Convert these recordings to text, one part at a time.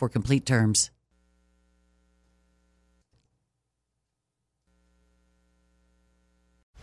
for complete terms.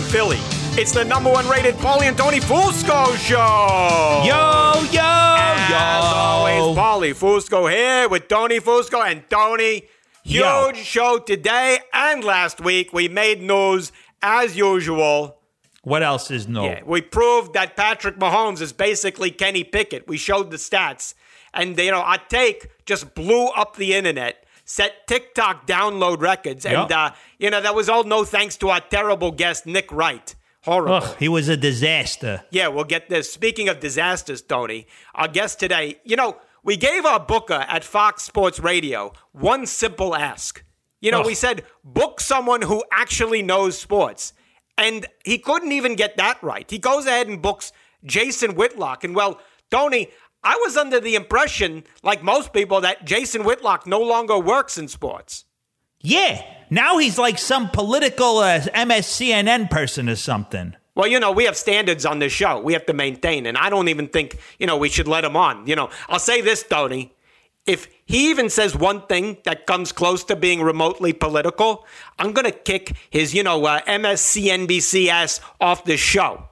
From Philly. It's the number one rated Paulie and Tony Fusco show. Yo, yo, As yo. always, Paulie Fusco here with Tony Fusco and Tony. Huge Yo. show today and last week. We made news as usual. What else is no? Yeah, we proved that Patrick Mahomes is basically Kenny Pickett. We showed the stats. And, you know, our take just blew up the internet, set TikTok download records. And, Yep. uh, you know, that was all no thanks to our terrible guest, Nick Wright. Horrible. Ugh, he was a disaster. Yeah, we'll get this. Speaking of disasters, Tony, our guest today, you know, we gave our booker at Fox Sports Radio one simple ask. You know, Ugh. we said, book someone who actually knows sports. And he couldn't even get that right. He goes ahead and books Jason Whitlock. And well, Tony, I was under the impression, like most people, that Jason Whitlock no longer works in sports. Yeah, now he's like some political uh, MSCNN person or something. Well, you know, we have standards on this show we have to maintain, and I don't even think, you know, we should let him on. You know, I'll say this, Tony. If he even says one thing that comes close to being remotely political, I'm going to kick his, you know, uh, MSCNBC ass off the show.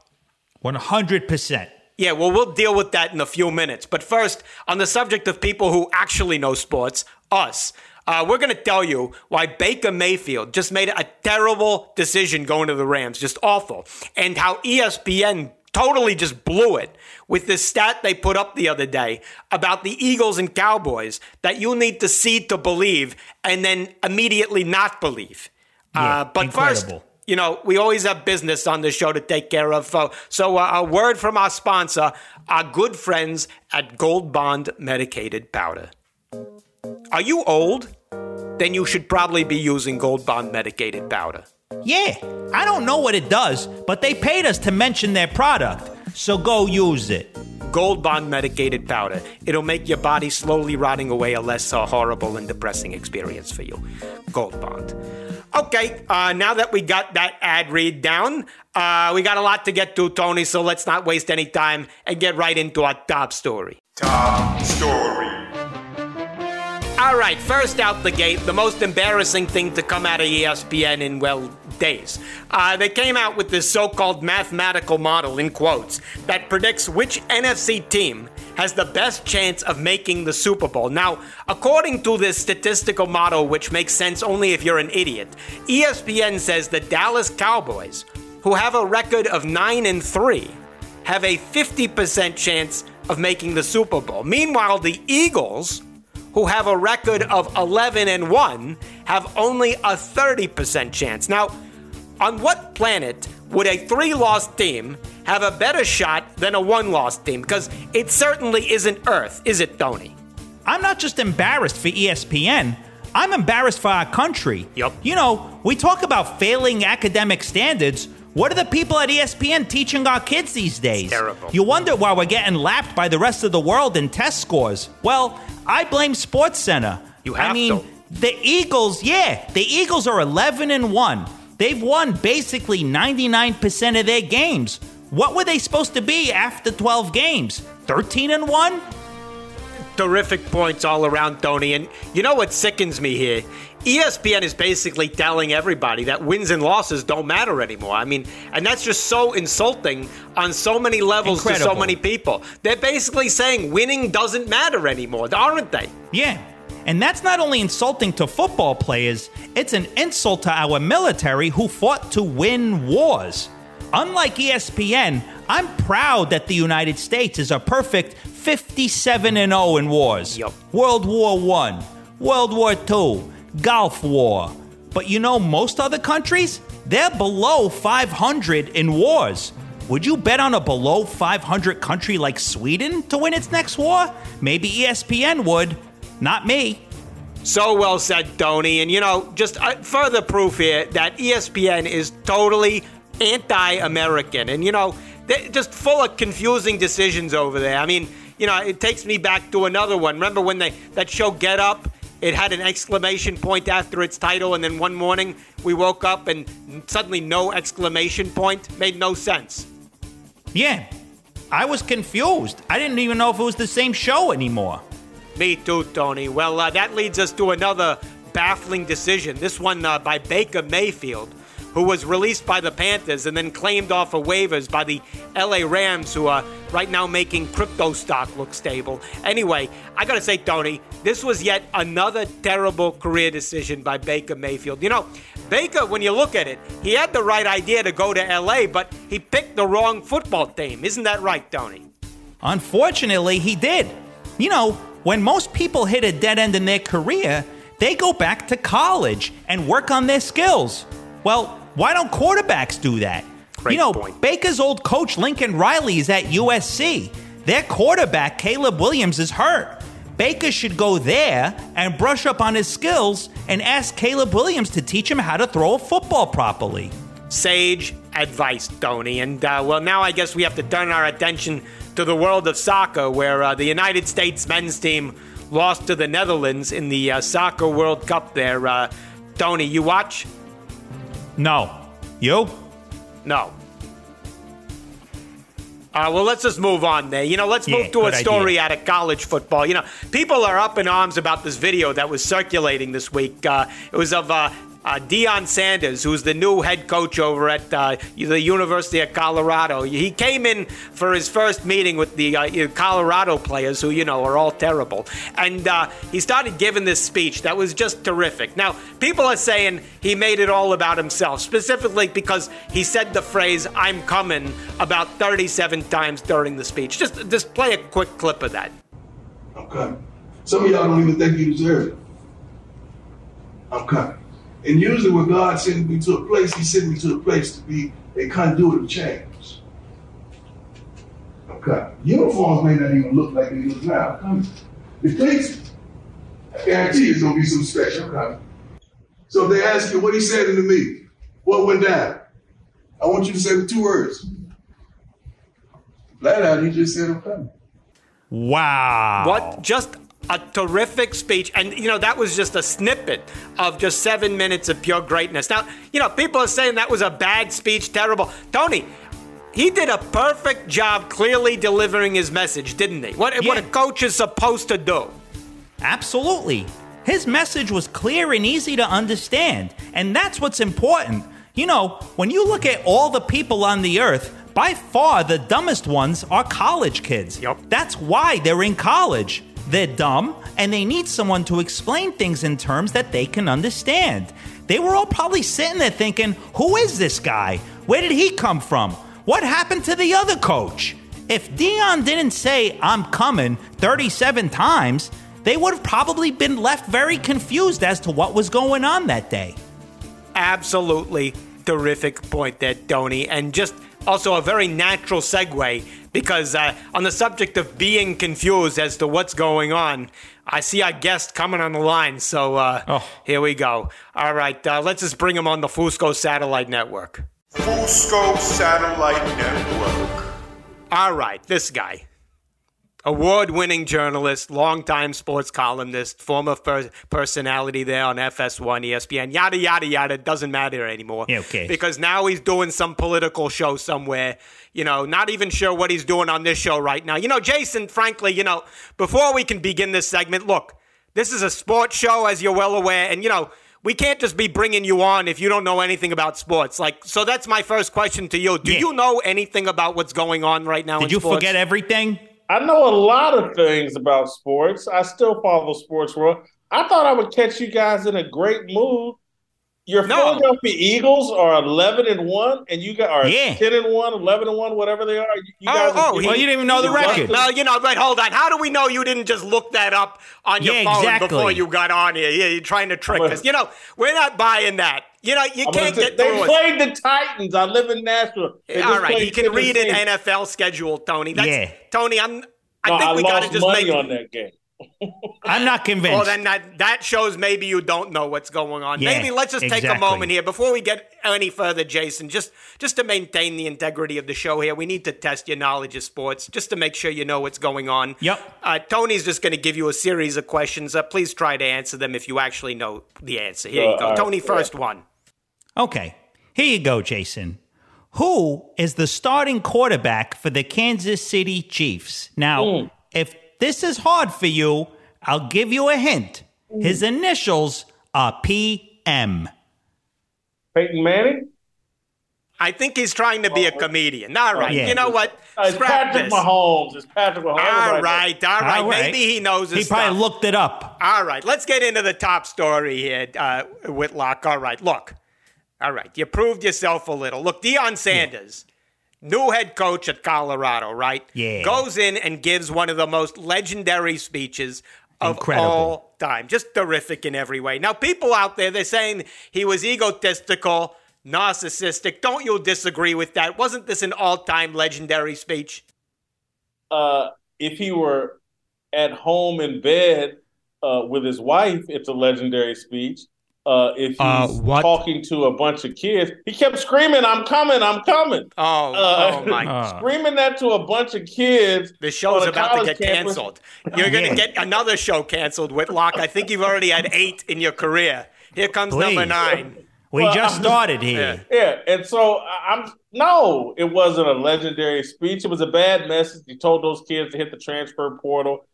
100%. Yeah, well, we'll deal with that in a few minutes. But first, on the subject of people who actually know sports, us, uh, we're going to tell you why Baker Mayfield just made a terrible decision going to the Rams, just awful, and how ESPN totally just blew it with this stat they put up the other day about the Eagles and Cowboys that you need to see to believe and then immediately not believe. Yeah, uh, but first, incredible. You know, we always have business on the show to take care of. So, uh, a word from our sponsor, our good friends at Gold Bond Medicated Powder. Are you old? Then you should probably be using Gold Bond Medicated Powder. Yeah, I don't know what it does, but they paid us to mention their product, so go use it. Gold Bond Medicated Powder. It'll make your body slowly rotting away a less uh, horrible and depressing experience for you. Gold Bond. Okay, uh, now that we got that ad read down, uh, we got a lot to get to, Tony, so let's not waste any time and get right into our top story. Top story. All right, first out the gate, the most embarrassing thing to come out of ESPN in, well, days. Uh, they came out with this so called mathematical model, in quotes, that predicts which NFC team has the best chance of making the Super Bowl. Now, according to this statistical model, which makes sense only if you're an idiot, ESPN says the Dallas Cowboys, who have a record of 9 and 3, have a 50% chance of making the Super Bowl. Meanwhile, the Eagles, who have a record of 11 and 1, have only a 30% chance. Now, on what planet would a three loss team have a better shot than a one loss team? Because it certainly isn't Earth, is it, Tony? I'm not just embarrassed for ESPN. I'm embarrassed for our country. Yep. You know, we talk about failing academic standards. What are the people at ESPN teaching our kids these days? It's terrible. You wonder why we're getting lapped by the rest of the world in test scores. Well, I blame Sports Center. You have I mean, to. the Eagles, yeah, the Eagles are 11 and 1. They've won basically 99% of their games. What were they supposed to be after 12 games? 13 and 1? Terrific points all around, Tony. And you know what sickens me here? ESPN is basically telling everybody that wins and losses don't matter anymore. I mean, and that's just so insulting on so many levels to so many people. They're basically saying winning doesn't matter anymore, aren't they? Yeah. And that's not only insulting to football players, it's an insult to our military who fought to win wars. Unlike ESPN, I'm proud that the United States is a perfect 57 and 0 in wars. Yup. World War 1, World War 2, Gulf War. But you know most other countries, they're below 500 in wars. Would you bet on a below 500 country like Sweden to win its next war? Maybe ESPN would. Not me. So well said, Tony. And you know, just uh, further proof here that ESPN is totally anti American. And you know, they're just full of confusing decisions over there. I mean, you know, it takes me back to another one. Remember when they that show Get Up? It had an exclamation point after its title, and then one morning we woke up and suddenly no exclamation point made no sense. Yeah. I was confused. I didn't even know if it was the same show anymore. Me too, Tony. Well, uh, that leads us to another baffling decision. This one uh, by Baker Mayfield, who was released by the Panthers and then claimed off of waivers by the LA Rams, who are right now making crypto stock look stable. Anyway, I gotta say, Tony, this was yet another terrible career decision by Baker Mayfield. You know, Baker, when you look at it, he had the right idea to go to LA, but he picked the wrong football team. Isn't that right, Tony? Unfortunately, he did. You know, when most people hit a dead end in their career, they go back to college and work on their skills. Well, why don't quarterbacks do that? Great you know, point. Baker's old coach Lincoln Riley is at USC. Their quarterback Caleb Williams is hurt. Baker should go there and brush up on his skills and ask Caleb Williams to teach him how to throw a football properly. sage advice, Tony. And uh, well, now I guess we have to turn our attention to the world of soccer, where uh, the United States men's team lost to the Netherlands in the uh, Soccer World Cup. There, uh, Tony, you watch? No. You? No. Uh, well, let's just move on there. You know, let's Yeah, move to a story idea. out of college football. You know, people are up in arms about this video that was circulating this week. Uh, it was of uh, uh, Deion Sanders, who's the new head coach over at uh, the University of Colorado. He came in for his first meeting with the uh, Colorado players, who, you know, are all terrible. And uh, he started giving this speech that was just terrific. Now, people are saying he made it all about himself, specifically because he said the phrase, I'm coming, about 37 times during the speech. Just, just play a quick clip of that. I'm coming. Some of y'all don't even think you deserve it. I'm coming. And usually when God sends me to a place, he sends me to a place to be a conduit of change. I'm. Uniforms may not even look like they look now. I'm coming. The cleats, I guarantee it's gonna be some special. I'm coming. So if they ask you what he said to me, what went down? I want you to say the two words. Flat out, he just said I'm coming. Wow. What? Just a terrific speech. And, you know, that was just a snippet of just seven minutes of pure greatness. Now, you know, people are saying that was a bad speech, terrible. Tony, he did a perfect job clearly delivering his message, didn't he? What, what a coach is supposed to do. Absolutely. His message was clear and easy to understand, and that's what's important. You know, when you look at all the people on the earth, by far the dumbest ones are college kids. Yep. That's why they're in college. They're dumb and they need someone to explain things in terms that they can understand. They were all probably sitting there thinking, who is this guy? Where did he come from? What happened to the other coach? If Deion didn't say, I'm coming 37 times, they would have probably been left very confused as to what was going on that day. Absolutely terrific point there, Tony. And just also a very natural segue because uh, on the subject of being confused as to what's going on, I see our guest coming on the line. So uh, Oh. here we go. All right, uh, let's just bring him on the Fusco Satellite Network. Full Scope Satellite Network. All right, this guy. Award winning journalist, longtime sports columnist, former per- personality there on FS1, ESPN, yada, yada, yada. Doesn't matter anymore. Yeah, okay. Because now he's doing some political show somewhere. You know, not even sure what he's doing on this show right now. You know, Jason, frankly, you know, before we can begin this segment, look, this is a sports show, as you're well aware. And, you know, we can't just be bringing you on if you don't know anything about sports. Like, so that's my first question to you. Do Yeah. you know anything about what's going on right now in Did you sports? forget everything? I know a lot of things about sports. I still follow sports world. I thought I would catch you guys in a great mood. Your No. Philadelphia Eagles are 11 and 1 and you got are Yeah. 10 and 1, 11 and 1, whatever they are. You, you Oh, guys are oh, Well, you didn't even know the record. Well, you know, but hold on. How do we know you didn't just look that up on your Yeah, phone exactly. before you got on here? Yeah, you're trying to trick I'm a- us. You know, we're not buying that. You know, you I'm can't say- get they through us. played the Titans. I live in Nashville. They All just right, played can read an NFL schedule, Tony. That's, Yeah. Tony, I'm. I No, think I we got to just money make. on that game. I'm not convinced. Well, then that that shows maybe you don't know what's going on. Yeah, maybe let's just take a moment here before we get any further, Jason. Just just to maintain the integrity of the show here, we need to test your knowledge of sports, just to make sure you know what's going on. Yep. Uh, Tony's just going to give you a series of questions. Uh, please try to answer them if you actually know the answer. Here you Uh, go, all right. Tony. First one. Okay, here you go, Jason. Who is the starting quarterback for the Kansas City Chiefs? Now, Mm. if this is hard for you, I'll give you a hint. His initials are PM. Peyton Manning? I think he's trying to be a comedian. All right. Yeah. You know what? Uh, it's Scrap Patrick this. Mahomes. It's Patrick Mahomes. All right, all right. All right. Maybe he knows his He probably stuff. looked it up. All right, let's get into the top story here, uh, Whitlock. All right, look. All right, you proved yourself a little. Look, Deion Sanders, new head coach at Colorado, right? Yeah. Goes in and gives one of the most legendary speeches of Incredible. all time. Just terrific in every way. Now, people out there, they're saying he was egotistical, narcissistic. Don't you disagree with that? Wasn't this an all time legendary speech? uh, if he were at home in bed uh, with his wife, it's a legendary speech. Uh, if he's Uh, what? talking to a bunch of kids, he kept screaming, "I'm coming! I'm coming!" Oh, Uh, oh my Uh. screaming that to a bunch of kids. The show's on a about to get campus. canceled. You're going to get another show canceled, Whitlock. I think you've already had eight in your career. Here comes Please. number nine. We Well, just started here. Yeah, and so I- I'm no, it wasn't a legendary speech. It was a bad message. He told those kids to hit the transfer portal.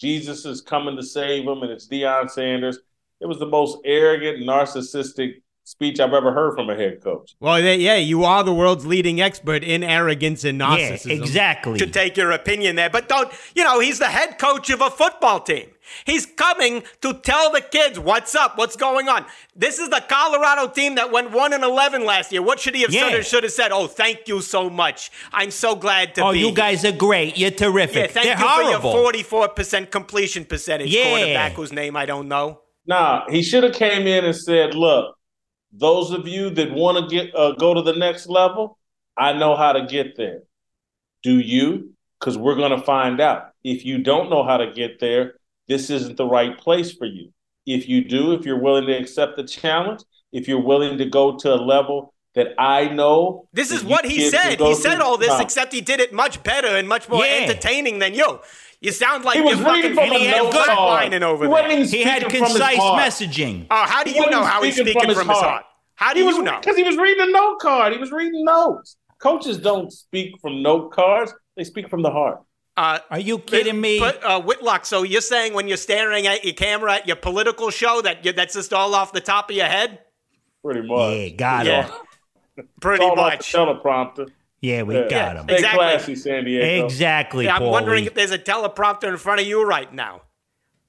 Jesus is coming to save them, and it's Deion Sanders. It was the most arrogant, narcissistic speech I've ever heard from a head coach. Well, yeah, you are the world's leading expert in arrogance and narcissism. Yeah, exactly. To take your opinion there. But don't, you know, he's the head coach of a football team. He's coming to tell the kids what's up, what's going on. This is the Colorado team that went 1 and 11 last year. What should he have Yeah. said or should have said? Oh, thank you so much. I'm so glad to Oh, be you here." guys are great. You're terrific. Yeah, thank They're you horrible. for your 44% completion percentage Yeah. quarterback whose name I don't know. Nah, he should have came in and said, "Look, those of you that want to get uh, go to the next level, I know how to get there. Do you? Because we're going to find out. If you don't know how to get there, this isn't the right place for you. If you do, if you're willing to accept the challenge, if you're willing to go to a level that I know, This is what he said. He to- said all this, Nah. except he did it much better and much more Yeah. entertaining than you. You sound like He you're fucking from he a had good card. lining over there. even He had speaking from his concise messaging. Oh, how do you know how he's speaking speaking from from his his heart. heart? How do He you was know? because he was reading a note card. He was reading notes. Coaches don't speak from note cards; they speak from the heart. Uh, Are you kidding me? But uh, Whitlock, so you're saying when you're staring at your camera at your political show that you, that's just all off the top of your head? Pretty much. Yeah, got Yeah. it. Pretty It's all about much. the teleprompter. Yeah, we Yeah. got him. Stay Exactly. classy, San Diego. Exactly. Yeah, I'm wondering if there's a teleprompter in front of you right now.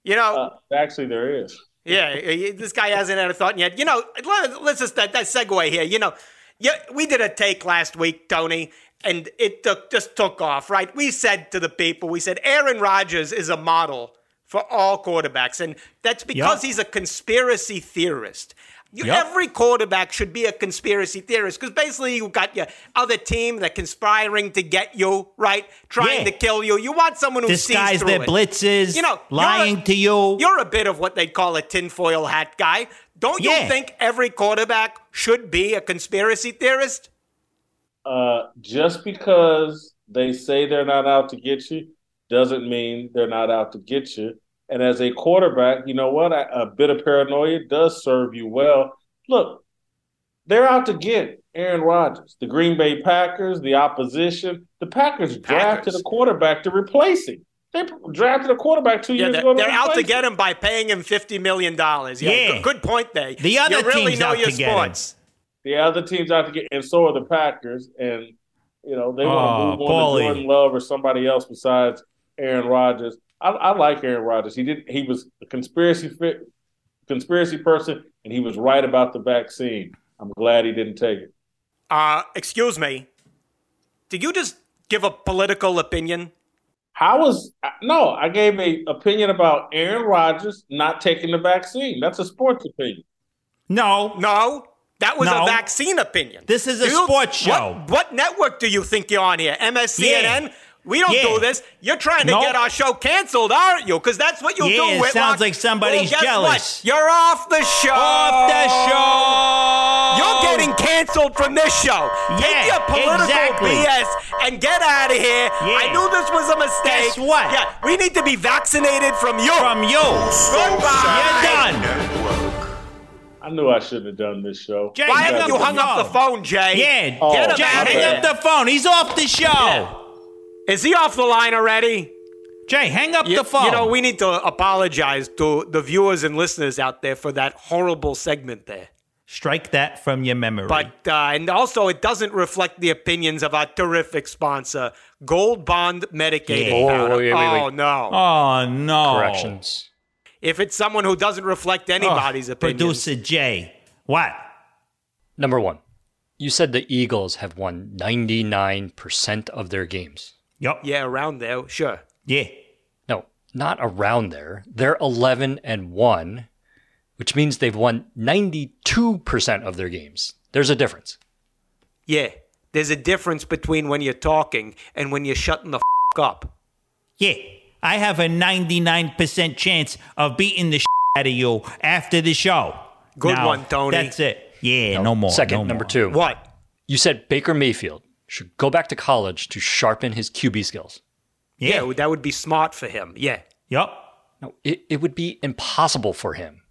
You know, Uh, actually, there is. yeah, this guy hasn't had a thought yet. You know, let, let's just that, that segue here. You know, yeah, we did a take last week, Tony, and it took, just took off. Right? We said to the people, we said Aaron Rodgers is a model for all quarterbacks, and that's because Yep. he's a conspiracy theorist. You, Yep. Every quarterback should be a conspiracy theorist because basically you got your other team that conspiring to get you right, trying Yeah. to kill you. You want someone who sees Disguise through their it. blitzes, You know, lying a- to you. You're a bit of what they'd call a tinfoil hat guy. Don't you Yeah. think every quarterback should be a conspiracy theorist? Uh, just because they say they're not out to get you doesn't mean they're not out to get you. And as a quarterback, you know what? A, a bit of paranoia does serve you well. Look, they're out to get Aaron Rodgers, the Green Bay Packers, the opposition. The Packers drafted Packers. a quarterback to replace him. They drafted a quarterback two Yeah, years they're, ago. to they're out to get him. him by paying him fifty million dollars. Yeah, Yeah. good, good point. They The other you really team's know out your to get him. The other teams out to get, and so are the Packers. And you know they want Oh, to move on Paulie. to Jordan Love or somebody else besides Aaron Rodgers. I, I like Aaron Rodgers. He did. He was a conspiracy fit, conspiracy person, and he was right about the vaccine. I'm glad he didn't take it. Uh, excuse me. Did you just give a political opinion? How was no? I gave a opinion about Aaron Rodgers not taking the vaccine. That's a sports opinion. no, No, that was No. a vaccine opinion. This is a you- sports what- show. What, network do you think you're on here? MSCNN? Yeah. We don't Yeah. do this. You're trying to Nope. get our show canceled, aren't you? Because that's what you Yeah, do. With it sounds like somebody's well, guess jealous. What? You're off the show. off the show. You're getting canceled from this show. Yeah, Take Yeah, your political exactly. BS and get out of here. Yeah. I knew this was a mistake. Guess what? Yeah, we need to be vaccinated from you. from you. Goodbye. You're done. I knew I shouldn't have done this show. Jay, Why hang haven't you the hung up the phone, Jay? Yeah, Oh, Get him Jay, out of hang here. up the phone. He's off the show. Is he off the line already? Jay, hang up You, the phone. you know, we need to apologize to the viewers and listeners out there for that horrible segment there. Strike that from your memory. But uh, and also, it doesn't reflect the opinions of our terrific sponsor, Gold Bond Medicated Yeah. Oh, wait, wait, wait. Oh no! oh no, Corrections. If it's someone who doesn't reflect Oh, anybody's opinions, Producer Jay, what? Number one, you said the Eagles have won 99% of their games. Yup. yeah, around there, sure. Yeah. No, not around there. They're 11 and 1, which means they've won 92% of their games. There's a difference. Yeah, there's a difference between when you're talking and when you're shutting the f- up. Yeah. I have a 99% chance of beating the out of you after the show. Good Now, one, Tony. That's it. Yeah, no, more. Second, no number more. two. What? You said Baker Mayfield should go back to college to sharpen his QB skills. Yeah, Yeah. that would be smart for him. Yeah. Yup. No, it, it would be impossible for him.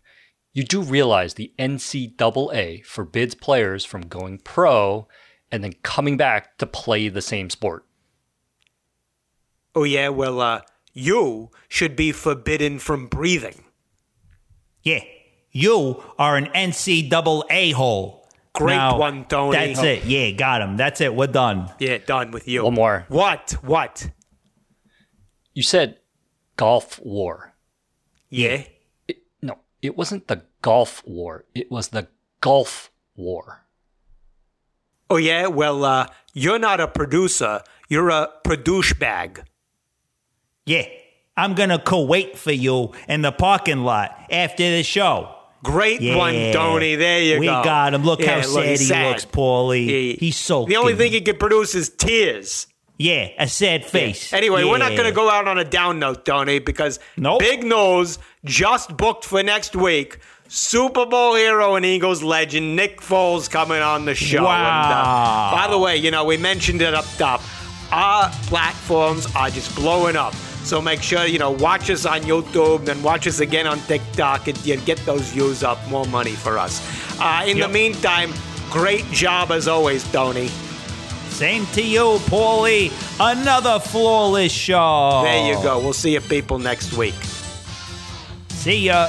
You do realize the NCAA forbids players from going pro and then coming back to play the same sport. Oh yeah. Well, uh, you should be forbidden from breathing. Yeah. You are an NCAA hole. Great Now, one, Tony. That's it. Yeah, got him. That's it. We're done. Yeah, done with you. One more. What? What? You said Gulf War. Yeah. It, no, it wasn't the Gulf War. It was the Gulf War. Oh yeah. Well, uh, you're not a producer. You're a produce bag. Yeah. I'm going to co wait for you in the parking lot after the show. Great Yeah. one, Tony. There you we go. We got him. Look Yeah, how look, sad he sad. looks, Paulie. Yeah. He's so The only thing he can produce is tears. Yeah, a sad face. Anyway, we're not going to go out on a down note, Tony, because Nope. Big Nose just booked for next week. Super Bowl hero and Eagles legend Nick Foles coming on the show. And, Wow. uh, by the way, you know we mentioned it up top. Our platforms are just blowing up. So make sure you know watch us on YouTube, then watch us again on TikTok, and you get those views up. More money for us. Uh, in Yep. the meantime, great job as always, Tony. Same to you, Paulie. Another flawless show. There you go. We'll see you people next week. See ya.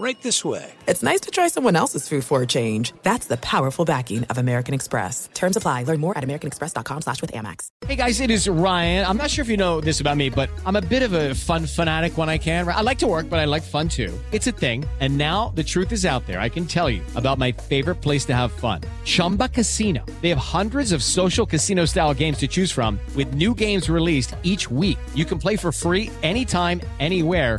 Right this way. It's nice to try someone else's food for a change. That's the powerful backing of American Express. Terms apply. Learn more at americanexpress.com slash with Amex. Hey guys, it is Ryan. I'm not sure if you know this about me, but I'm a bit of a fun fanatic when I can. I like to work, but I like fun too. It's a thing. And now the truth is out there. I can tell you about my favorite place to have fun. Chumba Casino. They have hundreds of social casino style games to choose from with new games released each week. You can play for free anytime, anywhere